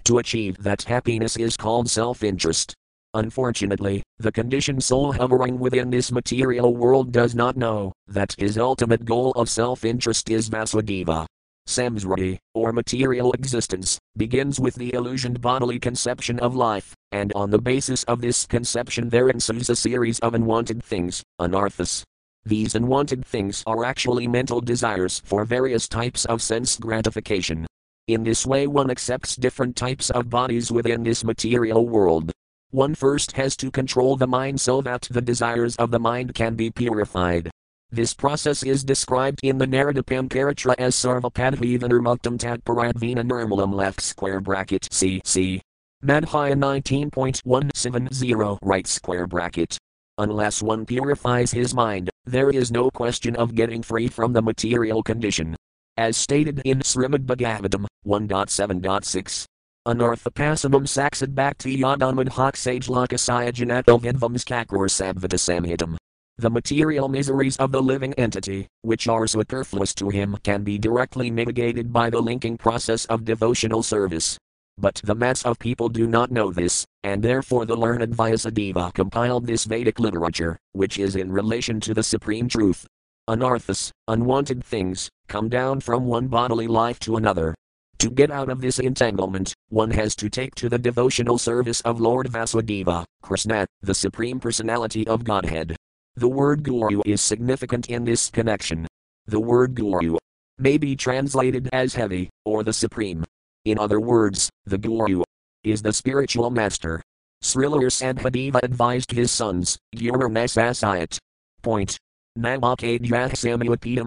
to achieve that happiness is called self interest. Unfortunately, the conditioned soul hovering within this material world does not know that his ultimate goal of self interest is Vasudeva. Samsrati, or material existence, begins with the illusioned bodily conception of life, and on the basis of this conception there ensues a series of unwanted things, anarthas. These unwanted things are actually mental desires for various types of sense gratification. In this way, one accepts different types of bodies within this material world. One first has to control the mind so that the desires of the mind can be purified. This process is described in the Narada Pancaratra as Sarvapadhivanurmuktam Tatparadvina Nirmalam left square bracket CC. Madhya 19.170 right square bracket. Unless one purifies his mind, there is no question of getting free from the material condition. As stated in Srimad Bhagavatam 1.7.6. Anarthapasamam saksad bhakti yadaman hak sage lakasaya janato vidvams kakur samhitam. The material miseries of the living entity, which are superfluous to him, can be directly mitigated by the linking process of devotional service. But the mass of people do not know this, and therefore the learned Vyasadeva compiled this Vedic literature, which is in relation to the supreme truth. Anarthas, unwanted things, come down from one bodily life to another. To get out of this entanglement, one has to take to the devotional service of Lord Vasudeva, Krishna, the Supreme Personality of Godhead. The word guru is significant in this connection. The word guru may be translated as heavy, or the supreme. In other words, the guru is the spiritual master. Srila Rsabhadeva advised his sons, Guru Nasasayat. Point.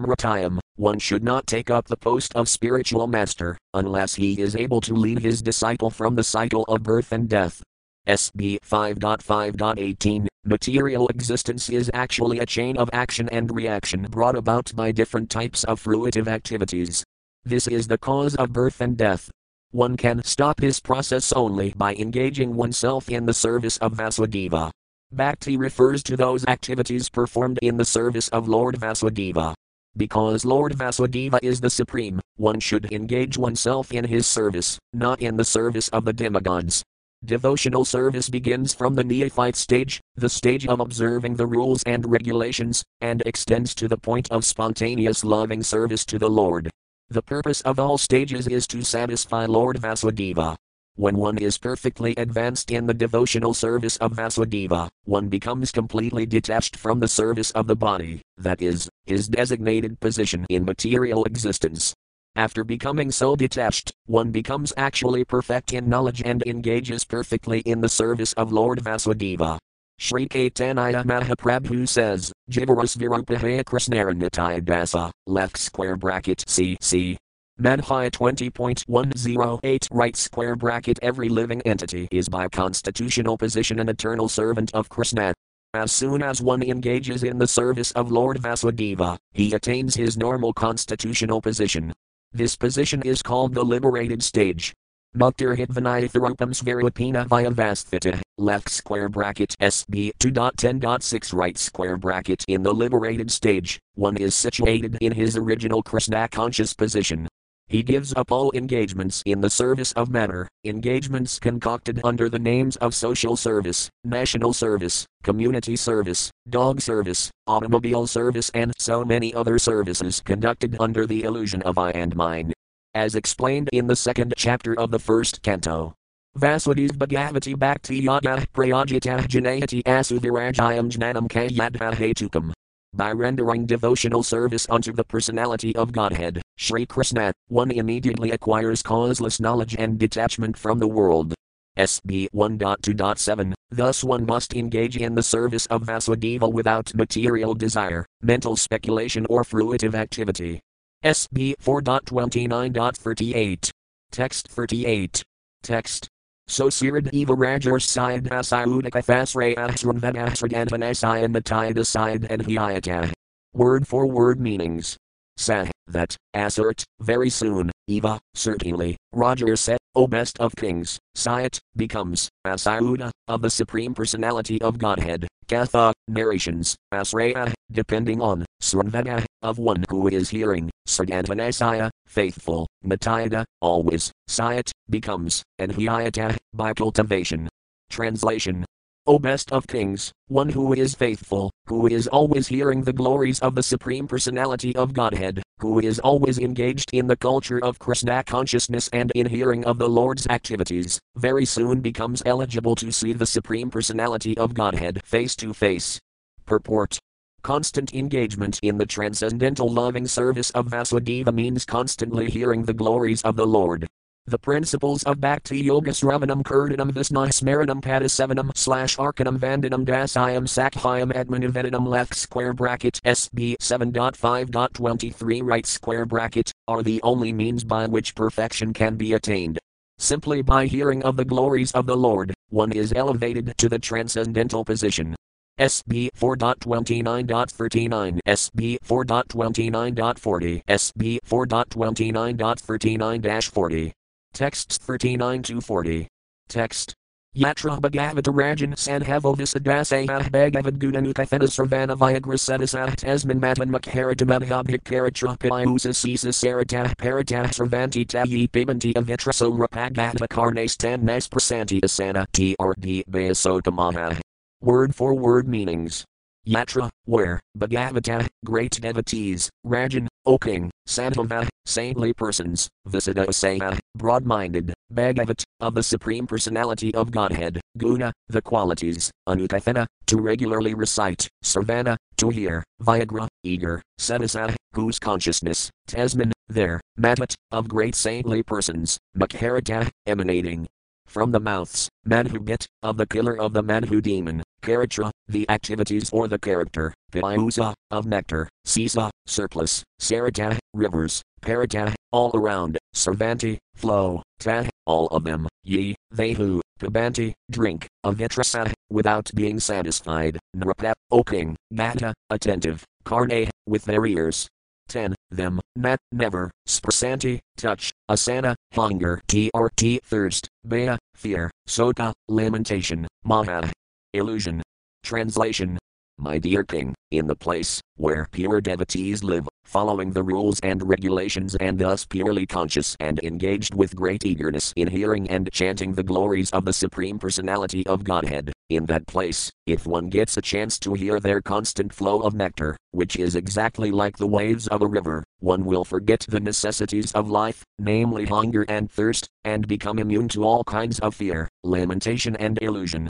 Ratayam, one should not take up the post of spiritual master, unless he is able to lead his disciple from the cycle of birth and death. SB 5.5.18 Material existence is actually a chain of action and reaction brought about by different types of fruitive activities. This is the cause of birth and death. One can stop this process only by engaging oneself in the service of Vasudeva. Bhakti refers to those activities performed in the service of Lord Vasudeva. Because Lord Vasudeva is the supreme, one should engage oneself in his service, not in the service of the demigods. Devotional service begins from the neophyte stage, the stage of observing the rules and regulations, and extends to the point of spontaneous loving service to the Lord. The purpose of all stages is to satisfy Lord Vasudeva. When one is perfectly advanced in the devotional service of Vasudeva, one becomes completely detached from the service of the body, that is, his designated position in material existence. After becoming so detached, one becomes actually perfect in knowledge and engages perfectly in the service of Lord Vasudeva. Sri Caitanya Mahaprabhu says, Jivaras Virupahaya Krishnaranitai Dasa, left square bracket CC. Madhya 20.108 right square bracket Every living entity is by constitutional position an eternal servant of Krishna. As soon as one engages in the service of Lord Vasudeva, he attains his normal constitutional position. This position is called the liberated stage. Muktir Hitvanayatharupam Svarupina Vyavasthita, left square bracket SB 2.10.6 right square bracket In the liberated stage, one is situated in his original Krishna conscious position. He gives up all engagements in the service of matter, engagements concocted under the names of social service, national service, community service, dog service, automobile service, and so many other services conducted under the illusion of I and mine. As explained in the second chapter of the first canto. Vasudis Bhagavati Bhakti Yada Prayajita Janayati Asuvirajayam Jnanam Kayadha Hetukam by rendering devotional service unto the personality of Godhead, Sri Krishna, one immediately acquires causeless knowledge and detachment from the world. SB 1.2.7 Thus one must engage in the service of Vasudeva without material desire, mental speculation, or fruitive activity. SB 4.29.38. Text 38. Text. So Sirad Eva Rajar Syed Asayudika Fasre Asran Vanasragantanasyan Matayada Syed and Hyayata. Word for word meanings. Sah, that, assert, very soon, Eva, certainly, rajarse, O best of kings, Sayat, becomes, Asayuda, of the Supreme Personality of Godhead, Katha, narrations, Asraya, depending on, Srvada, of one who is hearing, Sargantanasaya, faithful, Matayada, always, Sayat, becomes, and Hyayata, by cultivation. Translation O best of kings, one who is faithful, who is always hearing the glories of the Supreme Personality of Godhead, who is always engaged in the culture of Krishna consciousness and in hearing of the Lord's activities, very soon becomes eligible to see the Supreme Personality of Godhead face to face. Purport Constant engagement in the transcendental loving service of Vasudeva means constantly hearing the glories of the Lord, the principles of Bhakti Yoga Sravanam Kirtanam Visnai Smaranam Padasevanam slash Arkanam Vandanam Dasayam Sakhyam Atmanivedanam left square bracket SB 7.5.23 right square bracket are the only means by which perfection can be attained. Simply by hearing of the glories of the Lord, one is elevated to the transcendental position. SB 4.29.39 SB 4.29.40 SB 4.29.39 40 Texts 39 to 40. Text. Yatra Bhagavata Sanhavo Visadasayah Bhagavad Gudanukathana Sarvana Viagra Sedasah Tasman Matan Makharatamabhabhik Karatrapayusa Sisa Saratah Paratah Sarvanti Tayi Pibanti Avitra Sorapagata Karnastan Nas Prasanti Asana TRD Bayasotamaha. Word for word meanings. Yatra, where, Bhagavata, great devotees, Rajan, O king, Sandhava, saintly persons, Visadasaya, broad minded, Bhagavat, of the Supreme Personality of Godhead, Guna, the qualities, Anukathana, to regularly recite, Sarvana, to hear, Viagra, eager, Sedasa, whose consciousness, Tasman, there, Matat, of great saintly persons, Makharata, emanating, from the mouths, Madhubit, of the killer of the Madhu demon, Karatra, the activities or the character, Payusa, of nectar, Sisa, surplus, Sarata, rivers, Parata, all around, Servanti, flow, Ta, all of them, ye, they who, Pabanti, drink, Avitrasa, without being satisfied, Nrapa, O king, Gata, attentive, Karne, with their ears, 10. Them, nat, never, sprasanti, touch, asana, hunger, trt, thirst, baya, fear, sota, lamentation, maha, illusion. Translation my dear king, in the place where pure devotees live, following the rules and regulations and thus purely conscious and engaged with great eagerness in hearing and chanting the glories of the Supreme Personality of Godhead, in that place, if one gets a chance to hear their constant flow of nectar, which is exactly like the waves of a river, one will forget the necessities of life, namely hunger and thirst, and become immune to all kinds of fear, lamentation, and illusion.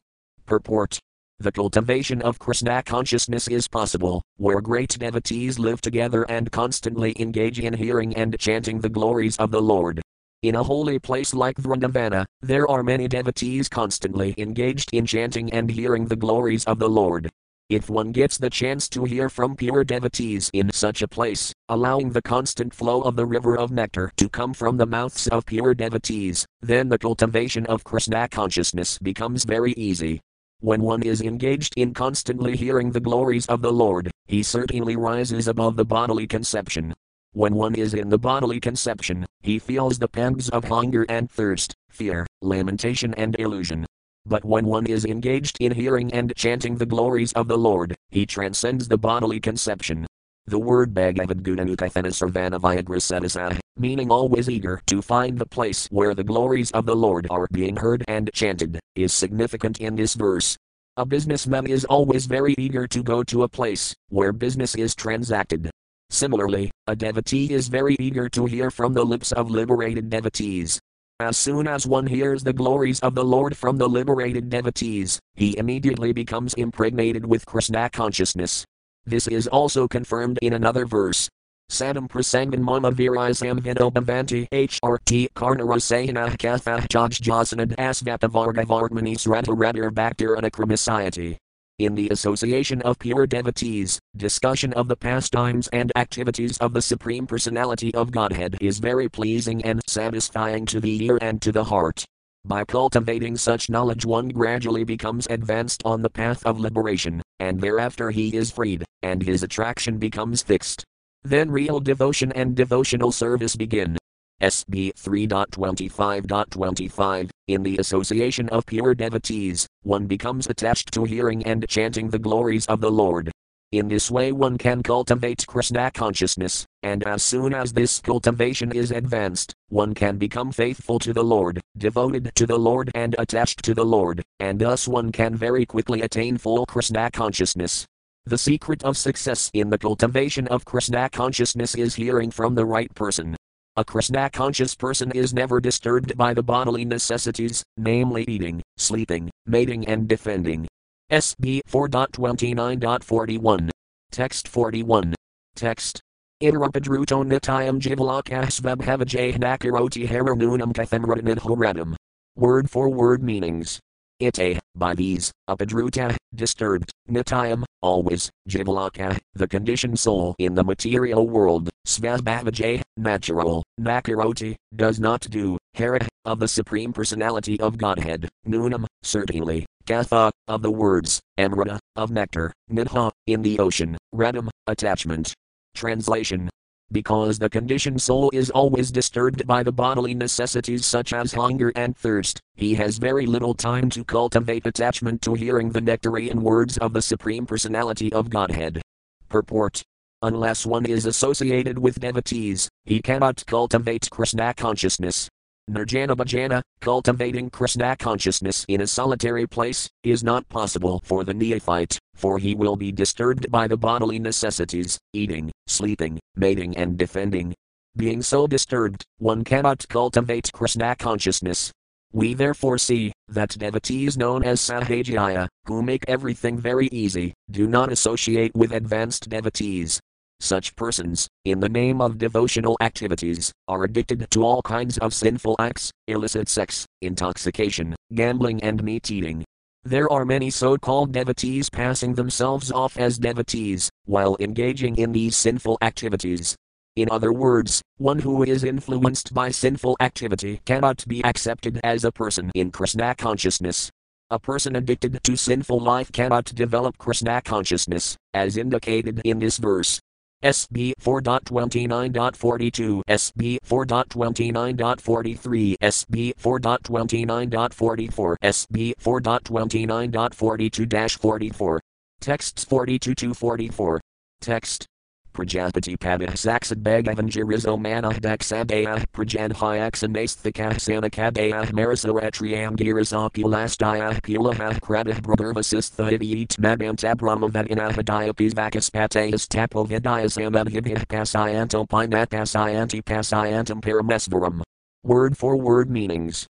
Purport the cultivation of Krishna consciousness is possible, where great devotees live together and constantly engage in hearing and chanting the glories of the Lord. In a holy place like Vrindavana, there are many devotees constantly engaged in chanting and hearing the glories of the Lord. If one gets the chance to hear from pure devotees in such a place, allowing the constant flow of the river of nectar to come from the mouths of pure devotees, then the cultivation of Krishna consciousness becomes very easy. When one is engaged in constantly hearing the glories of the Lord, he certainly rises above the bodily conception. When one is in the bodily conception, he feels the pangs of hunger and thirst, fear, lamentation, and illusion. But when one is engaged in hearing and chanting the glories of the Lord, he transcends the bodily conception, the word Bhagavad Sarvana Viagra meaning always eager to find the place where the glories of the Lord are being heard and chanted, is significant in this verse. A businessman is always very eager to go to a place where business is transacted. Similarly, a devotee is very eager to hear from the lips of liberated devotees. As soon as one hears the glories of the Lord from the liberated devotees, he immediately becomes impregnated with Krishna consciousness, this is also confirmed in another verse. Sadam prasangan mama virisam vinobhavanti hrt karnarasayana kathah jajjasanad asvatavargavartmani srata radar bhaktir anakramisayati. In the association of pure devotees, discussion of the pastimes and activities of the Supreme Personality of Godhead is very pleasing and satisfying to the ear and to the heart. By cultivating such knowledge, one gradually becomes advanced on the path of liberation, and thereafter he is freed, and his attraction becomes fixed. Then real devotion and devotional service begin. SB 3.25.25 In the association of pure devotees, one becomes attached to hearing and chanting the glories of the Lord. In this way, one can cultivate Krishna consciousness, and as soon as this cultivation is advanced, one can become faithful to the Lord, devoted to the Lord, and attached to the Lord, and thus one can very quickly attain full Krishna consciousness. The secret of success in the cultivation of Krishna consciousness is hearing from the right person. A Krishna conscious person is never disturbed by the bodily necessities, namely eating, sleeping, mating, and defending, SB 4.29.41. Text 41. Text. Irapadruto nitayam jivalakasvabhavajay nakaroti haranunam kathamradanidhoradam. Word for word meanings. Ite, by these, apadruta, disturbed, nitayam, always, jivalaka, the conditioned soul in the material world, svabhavajay, natural, nakaroti, does not do, hara, of the Supreme Personality of Godhead, nunam, certainly, Katha, of the words, Amrita, of nectar, Nidha, in the ocean, Radam, attachment. Translation because the conditioned soul is always disturbed by the bodily necessities such as hunger and thirst, he has very little time to cultivate attachment to hearing the nectarian words of the Supreme Personality of Godhead. Purport Unless one is associated with devotees, he cannot cultivate Krishna consciousness. Nirjana Bhajana, cultivating Krishna consciousness in a solitary place, is not possible for the neophyte, for he will be disturbed by the bodily necessities, eating, sleeping, mating, and defending. Being so disturbed, one cannot cultivate Krishna consciousness. We therefore see that devotees known as Sahajiya, who make everything very easy, do not associate with advanced devotees, such persons, in the name of devotional activities, are addicted to all kinds of sinful acts, illicit sex, intoxication, gambling, and meat eating. There are many so called devotees passing themselves off as devotees, while engaging in these sinful activities. In other words, one who is influenced by sinful activity cannot be accepted as a person in Krishna consciousness. A person addicted to sinful life cannot develop Krishna consciousness, as indicated in this verse. SB 4.29.42, SB 4.29.43, SB 4.29.44, SB 4.29.42-44. Texts 42 to 44. Text. Prajapati Padah Saksad Bhagavan Jirizo Manah Daksabaya Prajan Hyaksanasthika Sanakabaya Marisaretriam Girisaki Lastaya Pulaha Kradah Brabhavasistha Idiit Madanta Brahmavadinaha Diapis Vakaspatayas Tapo Vidayas Amadhibih Pasayanto Pinat Pasayanti Pasayantam Paramesvaram. Word for word meanings.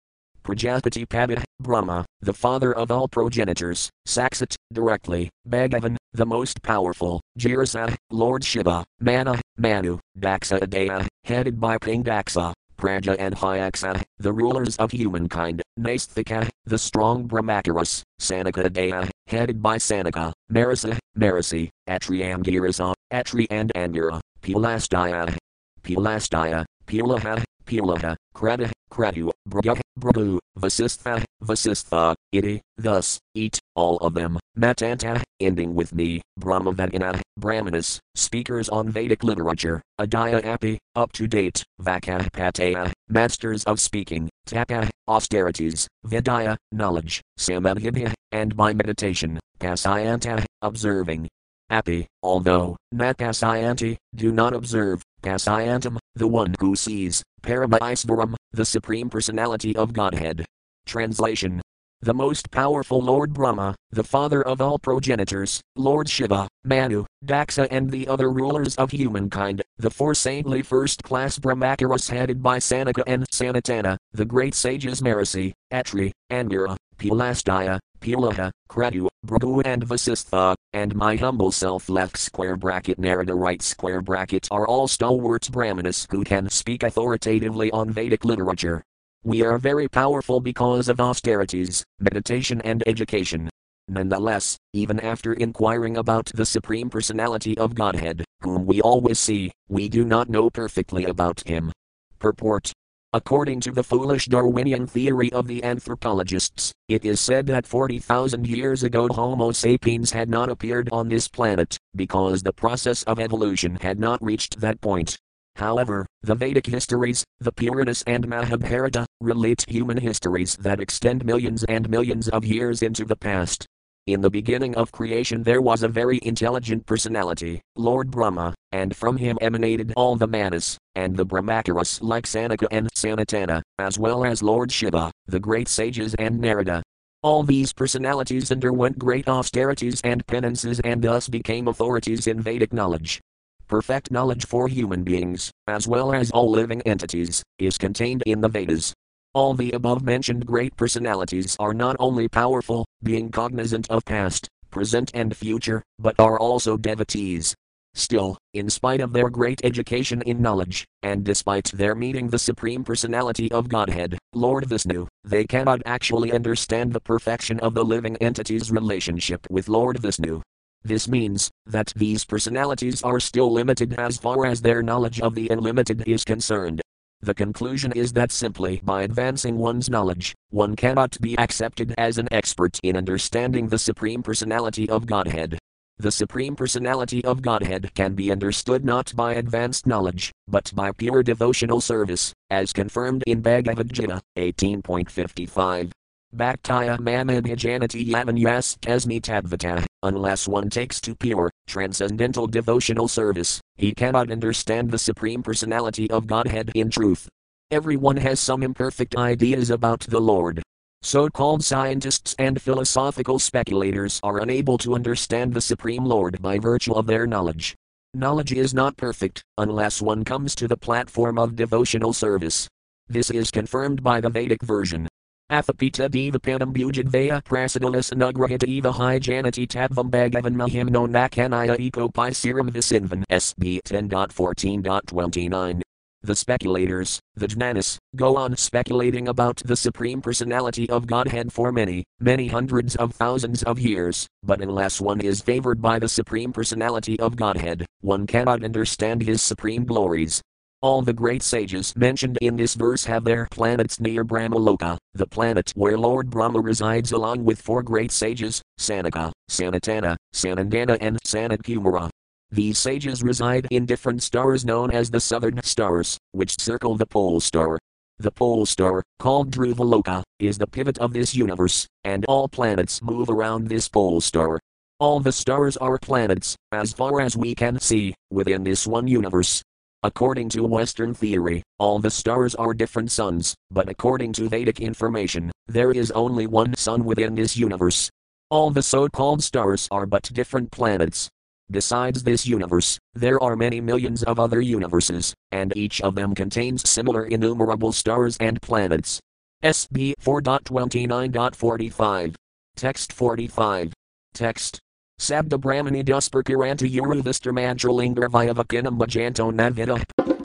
Prajapati Padah, Brahma, the father of all progenitors, Saksat, directly, Bhagavan, the most powerful, Jirasa, Lord Shiva, Mana, Manu, Daksa Adaya, headed by Pingdaksa, Praja and Hyaksa, the rulers of humankind, Nasthika, the strong Brahmacharis, Sanaka Adaya, headed by Sanaka, Marisa, Marici, Atriamgirasa, Atri and Angira, Pilastaya, Pulastya, Pilaha, Pulaha, Krata, Kratu, Brah, Brahu, Vasistha, Vasistha, Iti, thus, eat, all of them, Matanta, ending with me, Brahmavadina, Brahmanas, speakers on Vedic literature, Adaya Api, up to date, Vaka Pataya, masters of speaking, Taka, austerities, Vidya, knowledge, Samadhibhya, and by meditation, Pasayanta, observing. Api, although, not pasayanti, do not observe, pasayantam, the one who sees, Paramaisvaram, the Supreme Personality of Godhead. Translation the most powerful Lord Brahma, the father of all progenitors, Lord Shiva, Manu, Daksa, and the other rulers of humankind, the four saintly first class Brahmacharis headed by Sanaka and Sanatana, the great sages Marici, Atri, Angira, Pulastya, Pulaha, Kratu, Brahmu, and Vasistha, and my humble self left square bracket Narada right square bracket are all stalwarts Brahmanas who can speak authoritatively on Vedic literature. We are very powerful because of austerities, meditation, and education. Nonetheless, even after inquiring about the Supreme Personality of Godhead, whom we always see, we do not know perfectly about him. Purport According to the foolish Darwinian theory of the anthropologists, it is said that 40,000 years ago Homo sapiens had not appeared on this planet, because the process of evolution had not reached that point. However, the Vedic histories, the Puranas and Mahabharata, relate human histories that extend millions and millions of years into the past. In the beginning of creation, there was a very intelligent personality, Lord Brahma, and from him emanated all the manas, and the Brahmacharis like Sanaka and Sanatana, as well as Lord Shiva, the great sages and Narada. All these personalities underwent great austerities and penances and thus became authorities in Vedic knowledge perfect knowledge for human beings, as well as all living entities, is contained in the Vedas. All the above mentioned great personalities are not only powerful, being cognizant of past, present, and future, but are also devotees. Still, in spite of their great education in knowledge, and despite their meeting the Supreme Personality of Godhead, Lord Vishnu, they cannot actually understand the perfection of the living entity's relationship with Lord Vishnu. This means that these personalities are still limited as far as their knowledge of the unlimited is concerned. The conclusion is that simply by advancing one's knowledge, one cannot be accepted as an expert in understanding the Supreme Personality of Godhead. The Supreme Personality of Godhead can be understood not by advanced knowledge, but by pure devotional service, as confirmed in Bhagavad Gita 18.55. Bhaktaya Mamabhijanati Yavanyas Kasmi Tadvata, unless one takes to pure, transcendental devotional service, he cannot understand the Supreme Personality of Godhead in truth. Everyone has some imperfect ideas about the Lord. So called scientists and philosophical speculators are unable to understand the Supreme Lord by virtue of their knowledge. Knowledge is not perfect unless one comes to the platform of devotional service. This is confirmed by the Vedic version. Athapita devapanam bujadvaya prasidalas anugrahita eva hijanati tadvam bhagavan mahimno nakanaya ekopi serum visinvan SB 10.14.29. The speculators, the Jnanis, go on speculating about the Supreme Personality of Godhead for many, many hundreds of thousands of years, but unless one is favored by the Supreme Personality of Godhead, one cannot understand His supreme glories, all the great sages mentioned in this verse have their planets near Brahmaloka, the planet where Lord Brahma resides along with four great sages, Sanaka, Sanatana, Sanandana, and Sanatkumara. These sages reside in different stars known as the southern stars, which circle the pole star. The pole star, called Dhruvaloka, is the pivot of this universe, and all planets move around this pole star. All the stars are planets, as far as we can see, within this one universe. According to Western theory, all the stars are different suns, but according to Vedic information, there is only one sun within this universe. All the so called stars are but different planets. Besides this universe, there are many millions of other universes, and each of them contains similar innumerable stars and planets. SB 4.29.45. Text 45. Text. Sabda Brahmani Dusperkiranta Uru Vistarmantralingar Vyavakinam Majanto Navida.